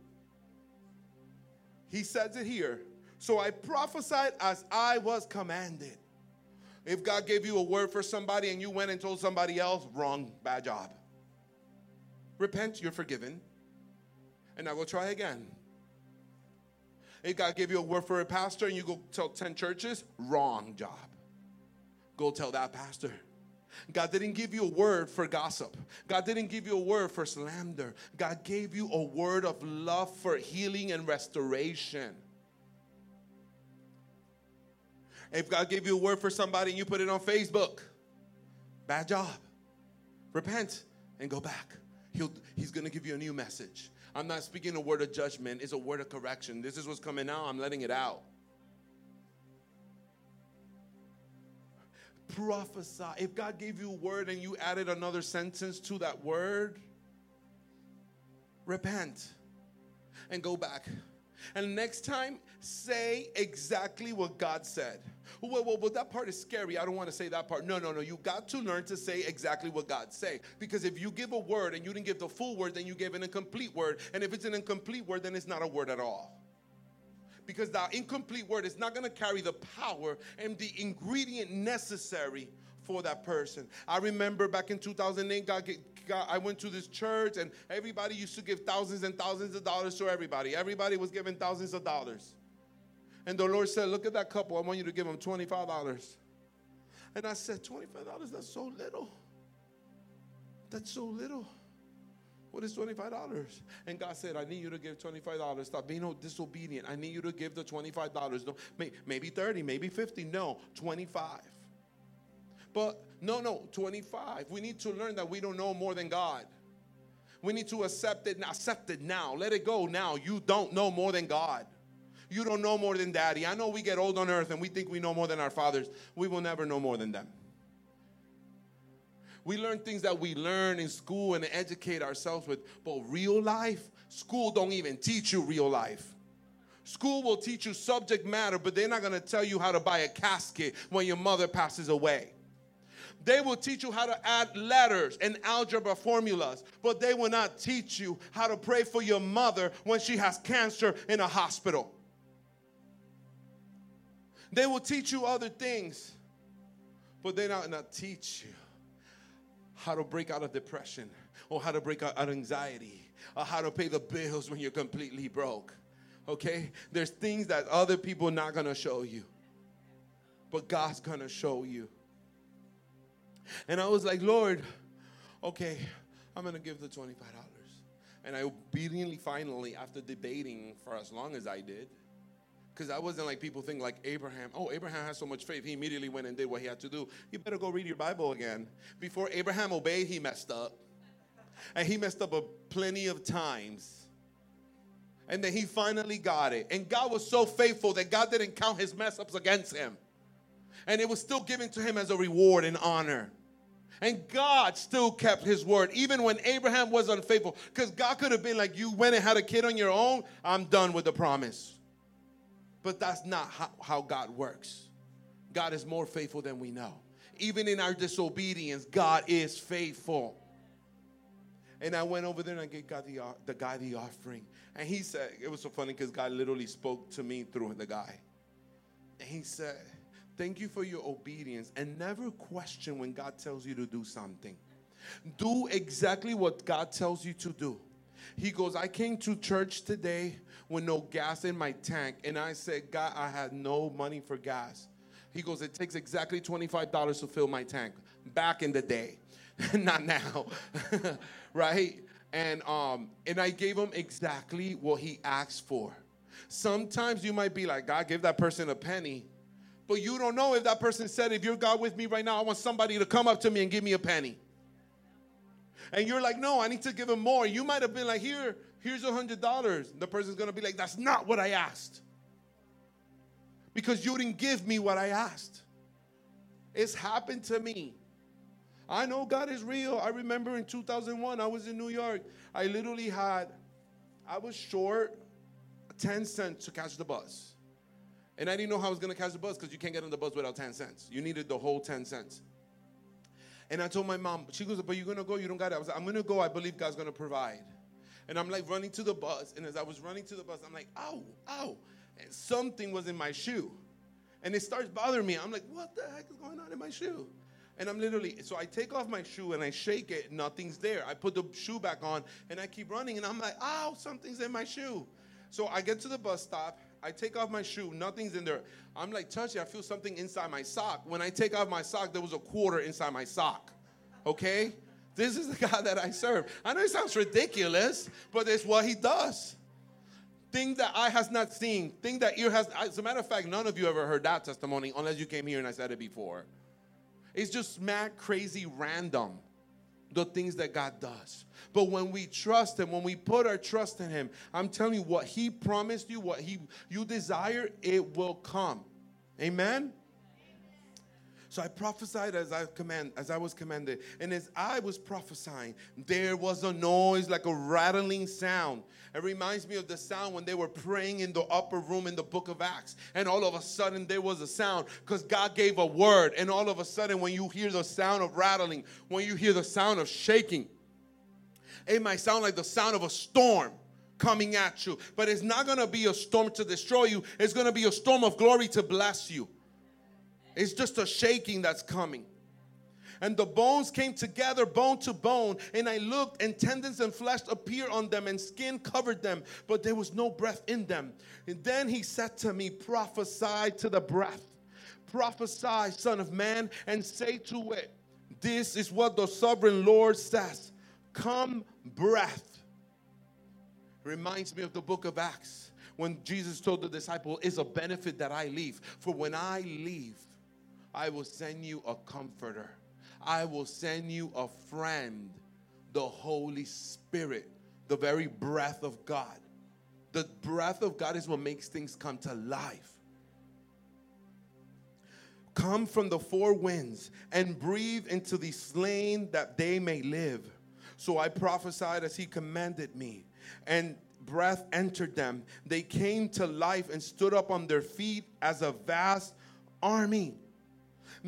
He says it here. So I prophesied as I was commanded. If God gave you a word for somebody and you went and told somebody else, wrong, bad job. Repent, you're forgiven. And I will try again. If God gave you a word for a pastor and you go tell 10 churches, wrong job. Go tell that pastor. God didn't give you a word for gossip. God didn't give you a word for slander. God gave you a word of love for healing and restoration. If God gave you a word for somebody and you put it on Facebook, bad job. Repent and go back. He'll, he's going to give you a new message. I'm not speaking a word of judgment, it's a word of correction. This is what's coming out, I'm letting it out. Prophesy. If God gave you a word and you added another sentence to that word, repent and go back. And next time, say exactly what God said. Well, well, well, that part is scary. I don't want to say that part. No, no, no. You got to learn to say exactly what God say. Because if you give a word and you didn't give the full word, then you gave an incomplete word. And if it's an incomplete word, then it's not a word at all. Because the incomplete word is not going to carry the power and the ingredient necessary for that person. I remember back in 2008, God, God, I went to this church and everybody used to give thousands and thousands of dollars to everybody. Everybody was giving thousands of dollars. And the Lord said, Look at that couple. I want you to give them $25. And I said, $25? That's so little. That's so little. What is $25? And God said, I need you to give $25. Stop being disobedient. I need you to give the $25. No, maybe 30, maybe 50. No, 25. But no, no, 25. We need to learn that we don't know more than God. We need to accept it, accept it now. Let it go now. You don't know more than God. You don't know more than daddy. I know we get old on earth and we think we know more than our fathers. We will never know more than them. We learn things that we learn in school and educate ourselves with, but real life, school don't even teach you real life. School will teach you subject matter, but they're not going to tell you how to buy a casket when your mother passes away. They will teach you how to add letters and algebra formulas, but they will not teach you how to pray for your mother when she has cancer in a hospital. They will teach you other things, but they not not teach you how to break out of depression or how to break out of anxiety or how to pay the bills when you're completely broke. Okay? There's things that other people not going to show you. But God's going to show you. And I was like, "Lord, okay, I'm going to give the $25." And I obediently finally after debating for as long as I did, because I wasn't like people think like Abraham. Oh, Abraham has so much faith. He immediately went and did what he had to do. You better go read your Bible again. Before Abraham obeyed, he messed up. And he messed up a plenty of times. And then he finally got it. And God was so faithful that God didn't count his mess ups against him. And it was still given to him as a reward and honor. And God still kept his word, even when Abraham was unfaithful. Because God could have been like, You went and had a kid on your own, I'm done with the promise. But that's not how, how God works. God is more faithful than we know. Even in our disobedience, God is faithful. And I went over there and I gave God the, uh, the guy the offering. And he said, it was so funny because God literally spoke to me through the guy. And he said, Thank you for your obedience. And never question when God tells you to do something. Do exactly what God tells you to do. He goes, I came to church today with no gas in my tank. And I said, God, I had no money for gas. He goes, It takes exactly $25 to fill my tank back in the day, (laughs) not now. (laughs) right? And um, and I gave him exactly what he asked for. Sometimes you might be like, God, give that person a penny. But you don't know if that person said, if you're God with me right now, I want somebody to come up to me and give me a penny and you're like, no, I need to give him more. You might have been like, here, here's a hundred dollars. The person's gonna be like, that's not what I asked. Because you didn't give me what I asked. It's happened to me. I know God is real. I remember in 2001, I was in New York. I literally had, I was short 10 cents to catch the bus. And I didn't know how I was gonna catch the bus because you can't get on the bus without 10 cents. You needed the whole 10 cents. And I told my mom, she goes, but you're to go? You don't got it. I was like, I'm to go. I believe God's to provide. And I'm like running to the bus. And as I was running to the bus, I'm like, ow, ow. And something was in my shoe. And it starts bothering me. I'm like, what the heck is going on in my shoe? And I'm literally, so I take off my shoe and I shake it, nothing's there. I put the shoe back on and I keep running and I'm like, ow, something's in my shoe. So I get to the bus stop I take off my shoe, nothing's in there. I'm like touching, I feel something inside my sock. When I take off my sock, there was a quarter inside my sock. Okay? This is the (laughs) God that I serve. I know it sounds ridiculous, but it's what he does. Thing that eye has not seen, thing that ear has. As a matter of fact, none of you ever heard that testimony unless you came here and I said it before. It's just mad, crazy, random the things that God does. But when we trust Him, when we put our trust in Him, I'm telling you what He promised you, what He you desire, it will come. Amen. So I prophesied as I command, as I was commanded, and as I was prophesying, there was a noise like a rattling sound. It reminds me of the sound when they were praying in the upper room in the book of Acts, and all of a sudden there was a sound because God gave a word, and all of a sudden when you hear the sound of rattling, when you hear the sound of shaking, it might sound like the sound of a storm. coming at you. But it's not going to be a storm to destroy you, it's going to be a storm of glory to bless you. It's just a shaking that's coming. And the bones came together, bone to bone. And I looked, and tendons and flesh appeared on them, and skin covered them, but there was no breath in them. And then he said to me, Prophesy to the breath. Prophesy, Son of Man, and say to it, This is what the sovereign Lord says Come, breath. Reminds me of the book of Acts when Jesus told the disciple, It's a benefit that I leave. For when I leave, I will send you a comforter. I will send you a friend, the Holy Spirit, the very breath of God. The breath of God is what makes things come to life. Come from the four winds and breathe into the slain that they may live. So I prophesied as he commanded me, and breath entered them. They came to life and stood up on their feet as a vast army.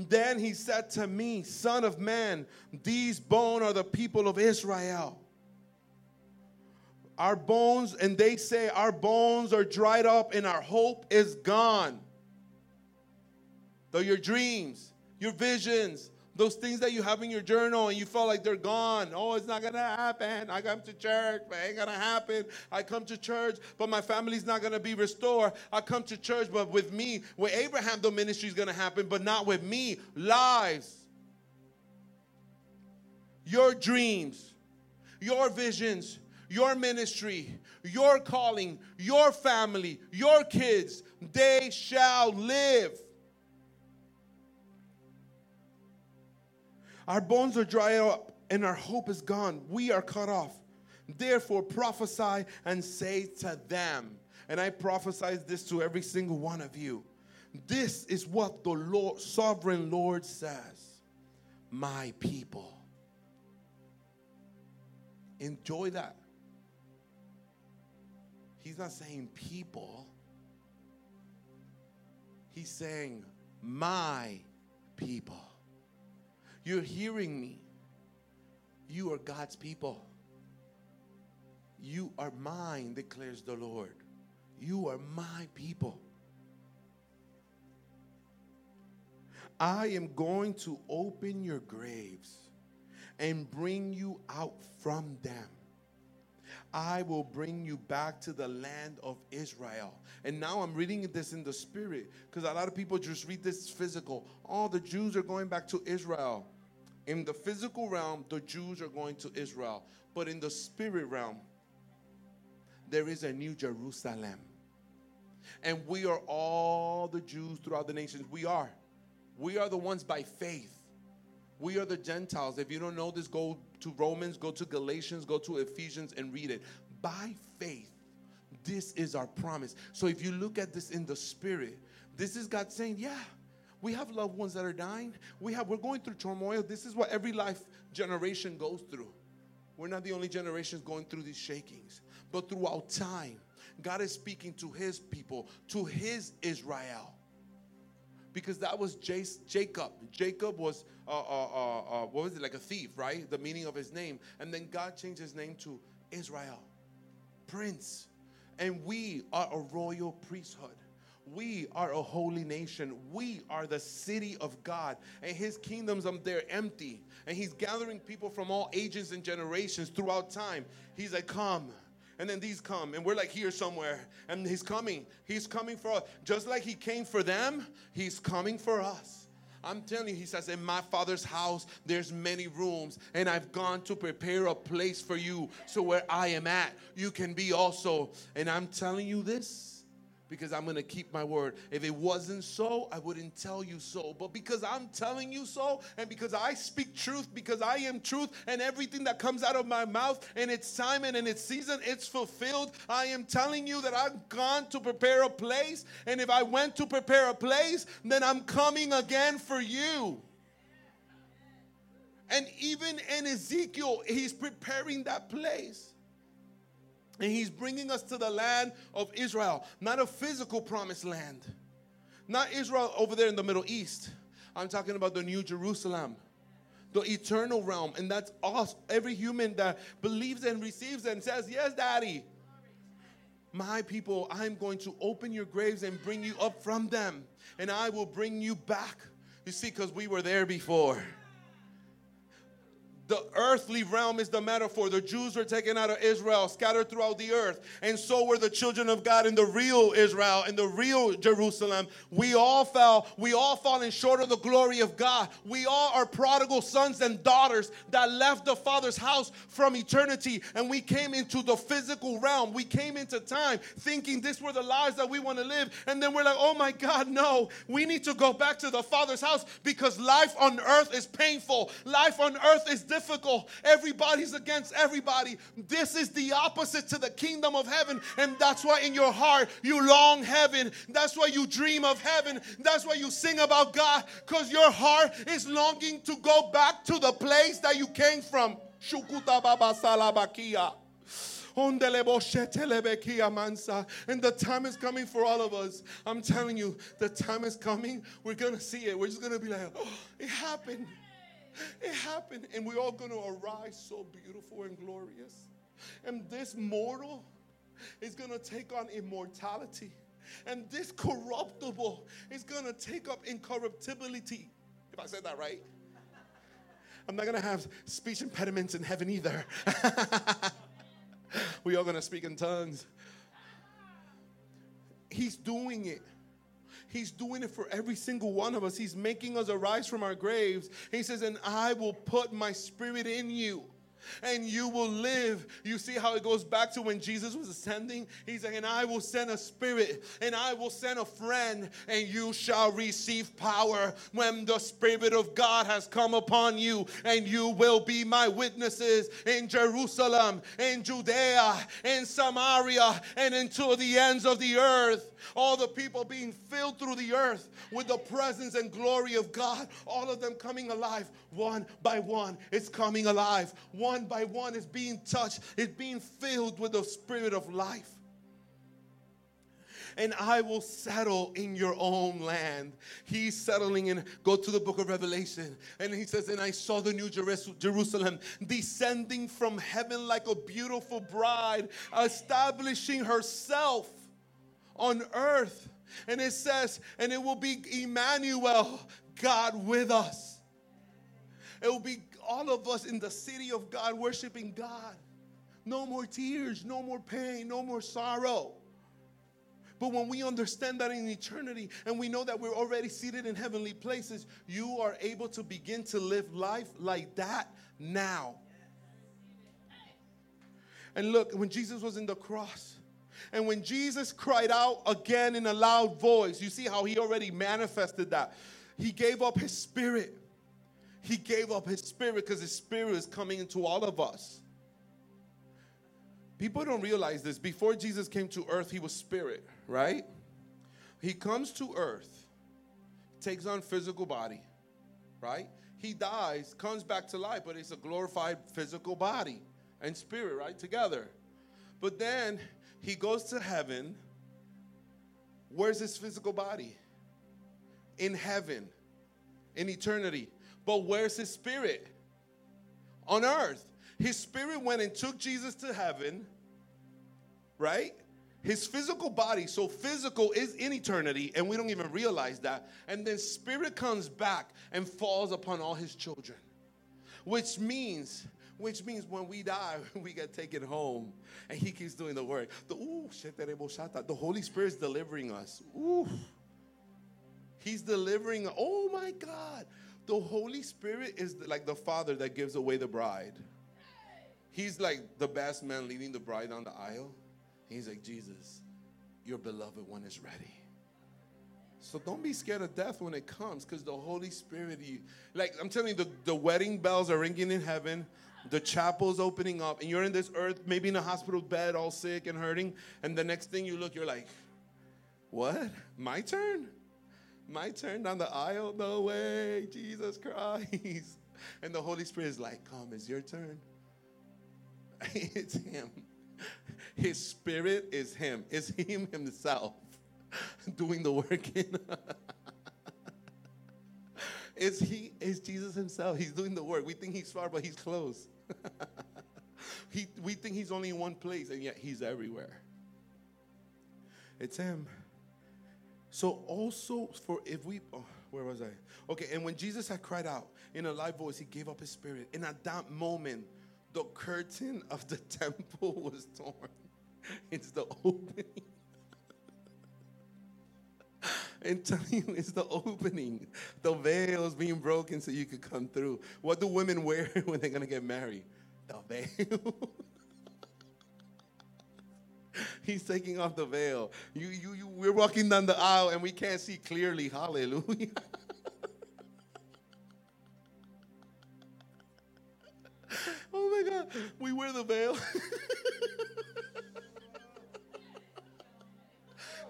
Then he said to me, Son of man, these bones are the people of Israel. Our bones, and they say, Our bones are dried up and our hope is gone. Though your dreams, your visions, those things that you have in your journal and you felt like they're gone. Oh, it's not gonna happen. I come to church, but it ain't gonna happen. I come to church, but my family's not gonna be restored. I come to church, but with me, with Abraham, the ministry is gonna happen, but not with me. Lies. Your dreams, your visions, your ministry, your calling, your family, your kids, they shall live. Our bones are dried up and our hope is gone. We are cut off. Therefore, prophesy and say to them. And I prophesy this to every single one of you. This is what the Lord, sovereign Lord says. My people. Enjoy that. He's not saying people. He's saying my people. You're hearing me. You are God's people. You are mine, declares the Lord. You are my people. I am going to open your graves and bring you out from them. I will bring you back to the land of Israel. And now I'm reading this in the spirit because a lot of people just read this physical. All oh, the Jews are going back to Israel. In the physical realm, the Jews are going to Israel. But in the spirit realm, there is a new Jerusalem. And we are all the Jews throughout the nations. We are. We are the ones by faith. We are the Gentiles. If you don't know this, go to Romans, go to Galatians, go to Ephesians and read it. By faith, this is our promise. So if you look at this in the spirit, this is God saying, Yeah, we have loved ones that are dying. We have we're going through turmoil. This is what every life generation goes through. We're not the only generations going through these shakings. But throughout time, God is speaking to his people, to his Israel. Because that was Jacob. Jacob was, uh, uh, uh, uh, what was it, like a thief, right? The meaning of his name. And then God changed his name to Israel, Prince. And we are a royal priesthood. We are a holy nation. We are the city of God. And his kingdoms um, are there empty. And he's gathering people from all ages and generations throughout time. He's like, come. And then these come, and we're like here somewhere. And he's coming. He's coming for us. Just like he came for them, he's coming for us. I'm telling you, he says, in my father's house, there's many rooms, and I've gone to prepare a place for you. So where I am at, you can be also. And I'm telling you this because I'm going to keep my word. If it wasn't so, I wouldn't tell you so. But because I'm telling you so, and because I speak truth, because I am truth, and everything that comes out of my mouth in its time and in its season, it's fulfilled. I am telling you that I've gone to prepare a place. And if I went to prepare a place, then I'm coming again for you. And even in Ezekiel, he's preparing that place. And he's bringing us to the land of Israel, not a physical promised land, not Israel over there in the Middle East. I'm talking about the New Jerusalem, the eternal realm. And that's us, every human that believes and receives and says, Yes, Daddy. My people, I'm going to open your graves and bring you up from them, and I will bring you back. You see, because we were there before. The earthly realm is the metaphor. The Jews were taken out of Israel, scattered throughout the earth. And so were the children of God in the real Israel, in the real Jerusalem. We all fell. We all fallen short of the glory of God. We all are prodigal sons and daughters that left the Father's house from eternity. And we came into the physical realm. We came into time thinking this were the lives that we want to live. And then we're like, oh my God, no. We need to go back to the Father's house because life on earth is painful. Life on earth is difficult difficult. Everybody's against everybody. This is the opposite to the kingdom of heaven. And that's why in your heart you long heaven. That's why you dream of heaven. That's why you sing about God because your heart is longing to go back to the place that you came from. Shukuta baba salabakia. And the time is coming for all of us. I'm telling you, the time is coming. We're going to see it. We're just going to be like, oh, it happened. It happened, and we're all going to arise so beautiful and glorious. And this mortal is going to take on immortality. And this corruptible is going to take up incorruptibility. If I said that right. I'm not going to have speech impediments in heaven either. (laughs) we are going to speak in tongues. He's doing it. He's doing it for every single one of us. He's making us arise from our graves. He says, And I will put my spirit in you and you will live. You see how it goes back to when Jesus was ascending? He's like, and I will send a spirit, and I will send a friend, and you shall receive power when the Spirit of God has come upon you, and you will be my witnesses in Jerusalem, in Judea, in Samaria, and into the ends of the earth. All the people being filled through the earth with the presence and glory of God, all of them coming alive one by one. It's coming alive. One by one is being touched, it's being filled with the spirit of life and I will settle in your own land. He's settling in, go to the book of Revelation. And he says, And I saw the new Jerusalem descending from heaven like a beautiful bride, establishing herself on earth. And it says, And it will be Emmanuel, God with us. It will be all of us in the city of God worshiping God. No more tears, no more pain, no more sorrow. But when we understand that in eternity and we know that we're already seated in heavenly places, you are able to begin to live life like that now. And look, when Jesus was in the cross, and when Jesus cried out again in a loud voice, you see how he already manifested that. He gave up his spirit. He gave up his spirit because his spirit is coming into all of us. People don't realize this. Before Jesus came to earth, he was spirit, right? He comes to earth, takes on physical body, right? He dies, comes back to life, but it's a glorified physical body and spirit, right? Together. But then he goes to heaven. Where's his physical body? In heaven, in eternity. But where's his spirit? On earth. His spirit went and took Jesus to heaven, right? His physical body, so physical is in eternity, and we don't even realize that. And then spirit comes back and falls upon all his children, which means which means when we die, (laughs) we get taken home and he keeps doing the work. The, ooh, the Holy Spirit's delivering us. Ooh. He's delivering. Oh my God. The Holy Spirit is like the father that gives away the bride. He's like the best man leading the bride down the aisle. He's like, Jesus, your beloved one is ready. So don't be scared of death when it comes because the Holy Spirit, you, like I'm telling you, the, the wedding bells are ringing in heaven the chapel's opening up, and you're in this earth, maybe in a hospital bed, all sick and hurting, and the next thing you look, you're like, what? My turn? My turn down the aisle? No way, Jesus Christ. (laughs) And the Holy Spirit is like, come, it's your turn. (laughs) it's Him. His Spirit is Him. It's Him Himself (laughs) doing the work in It's he is Jesus himself. He's doing the work. We think he's far, but he's close. he, we think he's only in one place, and yet he's everywhere. It's him. So also for if we oh, where was I? Okay, and when Jesus had cried out in a loud voice, he gave up his spirit. And at that moment, the curtain of the (laughs) temple was torn. It's the opening. I'm telling you, it's the opening. The veil is being broken so you could come through. What do women wear (laughs) when they're gonna get married? The veil. (laughs) (laughs) He's taking off the veil. You, you, you, we're walking down the aisle and we can't see clearly. Hallelujah. (laughs) oh my God. We wear the veil. (laughs)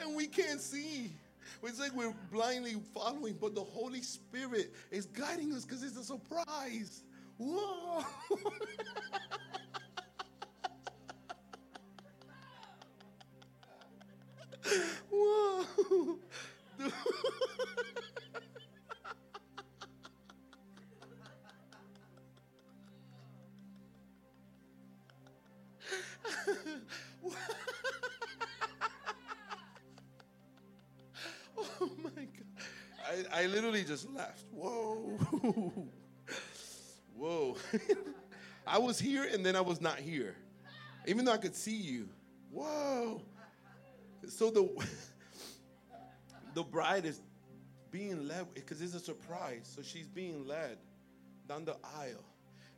and we can't see. It's like we're blindly following, but the Holy Spirit is guiding us because it's a surprise. Whoa. Literally just left. Whoa. (laughs) Whoa. (laughs) I was here and then I was not here. Even though I could see you. Whoa. So the (laughs) the bride is being led because it's a surprise. So she's being led down the aisle.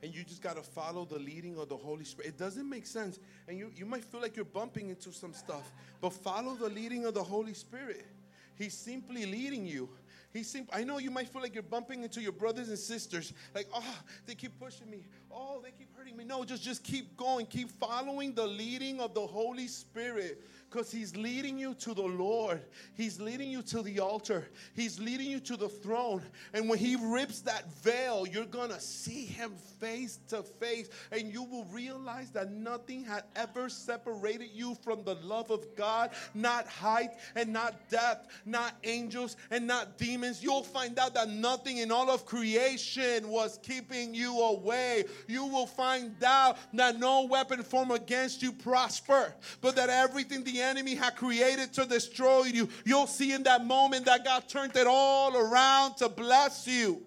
And you just got to follow the leading of the Holy Spirit. It doesn't make sense. And you, you might feel like you're bumping into some stuff, but follow the leading of the Holy Spirit. He's simply leading you. He's sim- I know you might feel like you're bumping into your brothers and sisters, like, oh, they keep pushing me. Oh, they keep hurting me. No, just, just keep going. Keep following the leading of the Holy Spirit because He's leading you to the Lord. He's leading you to the altar. He's leading you to the throne. And when He rips that veil, you're going to see Him face to face. And you will realize that nothing had ever separated you from the love of God, not height and not depth, not angels and not demons. You'll find out that nothing in all of creation was keeping you away. You will find out that no weapon formed against you prosper, but that everything the enemy had created to destroy you, you'll see in that moment that God turned it all around to bless you.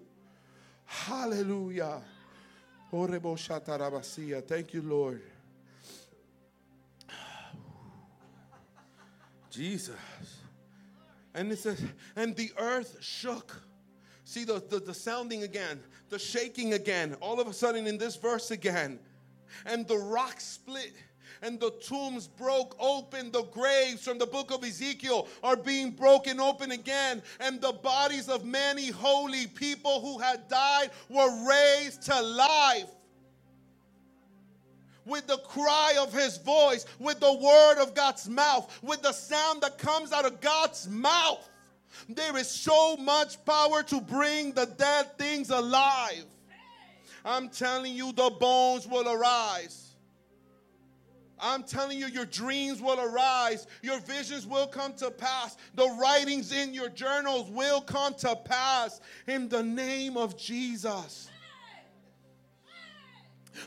Hallelujah. Thank you, Lord. (sighs) Jesus. And it says, and the earth shook. See the, the, the, sounding again, the shaking again, all of a sudden in this verse again. And the rock split and the tombs broke open. The graves from the book of Ezekiel are being broken open again. And the bodies of many holy people who had died were raised to life with the cry of his voice, with the word of God's mouth, with the sound that comes out of God's mouth. There is so much power to bring the dead things alive. I'm telling you, the bones will arise. I'm telling you, your dreams will arise, your visions will come to pass, the writings in your journals will come to pass in the name of Jesus.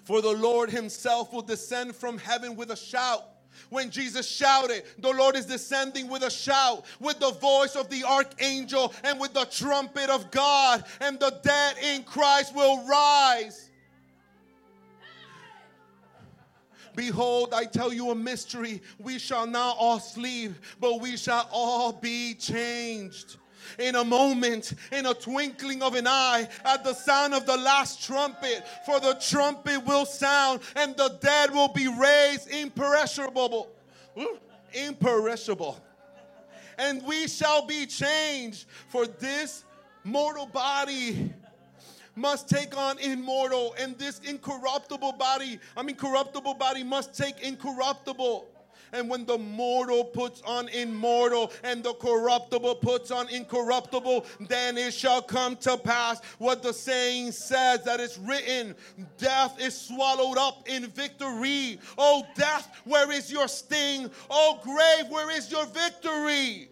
For the Lord Himself will descend from heaven with a shout. When Jesus shouted, the Lord is descending with a shout, with the voice of the archangel, and with the trumpet of God, and the dead in Christ will rise. Behold, I tell you a mystery. We shall not all sleep, but we shall all be changed in a moment, in a twinkling of an eye, at the sound of the last trumpet. For the trumpet will sound, and the dead will be raised imperishable. Imperishable. And we shall be changed. For this mortal body must take on immortal, and this incorruptible body, I mean, corruptible body must take incorruptible. And when the mortal puts on immortal and the corruptible puts on incorruptible, then it shall come to pass what the saying says that is written Death is swallowed up in victory. Oh, death, where is your sting? Oh, grave, where is your victory?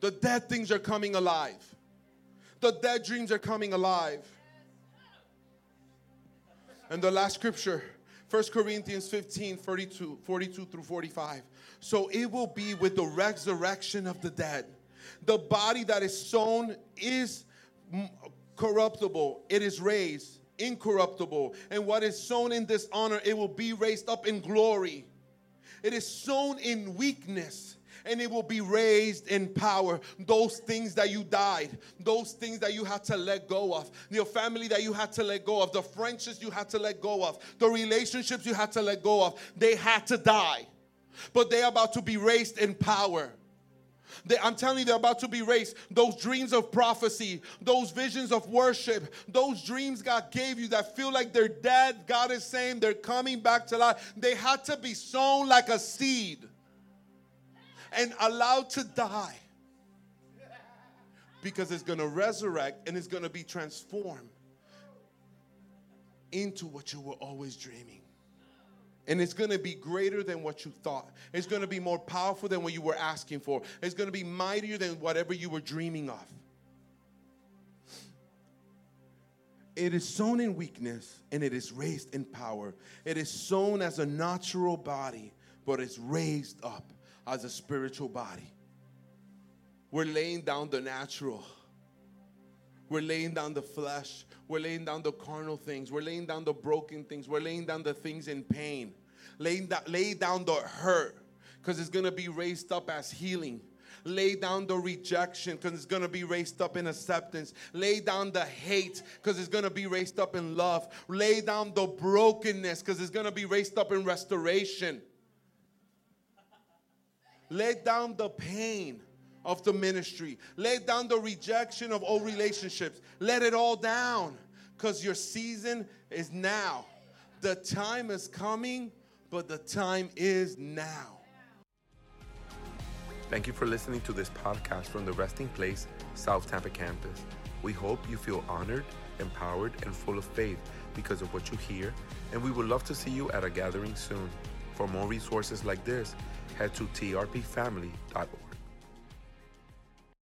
The dead things are coming alive, the dead dreams are coming alive. And the last scripture 1 Corinthians 15, 42, 42 through 45. So it will be with the resurrection of the dead. The body that is sown is corruptible, it is raised incorruptible. And what is sown in dishonor, it will be raised up in glory. It is sown in weakness and it will be raised in power. Those things that you died, those things that you had to let go of, your family that you had to let go of, the friendships you had to let go of, the relationships you had to let go of, they had to die. But they're about to be raised in power. They, I'm telling you, they're about to be raised. Those dreams of prophecy, those visions of worship, those dreams God gave you that feel like they're dead, God is saying they're coming back to life. They had to be sown like a seed and allowed to die because it's going to resurrect and it's going to be transformed into what you were always dreaming. And it's going to be greater than what you thought. It's going to be more powerful than what you were asking for. It's going to be mightier than whatever you were dreaming of. It is sown in weakness and it is raised in power. It is sown as a natural body, but it's raised up as a spiritual body. We're laying down the natural. We're laying down the flesh. We're laying down the carnal things. We're laying down the broken things. We're laying down the things in pain. Laying da- lay down the hurt because it's going to be raised up as healing. Lay down the rejection because it's going to be raised up in acceptance. Lay down the hate because it's going to be raised up in love. Lay down the brokenness because it's going to be raised up in restoration. Lay down the pain of the ministry. Lay down the rejection of old relationships. Let it all down because your season is now. The time is coming, but the time is now. Thank you for listening to this podcast from the Resting Place South Tampa campus. We hope you feel honored, empowered, and full of faith because of what you hear, and we would love to see you at a gathering soon. For more resources like this, head to trpfamily.org.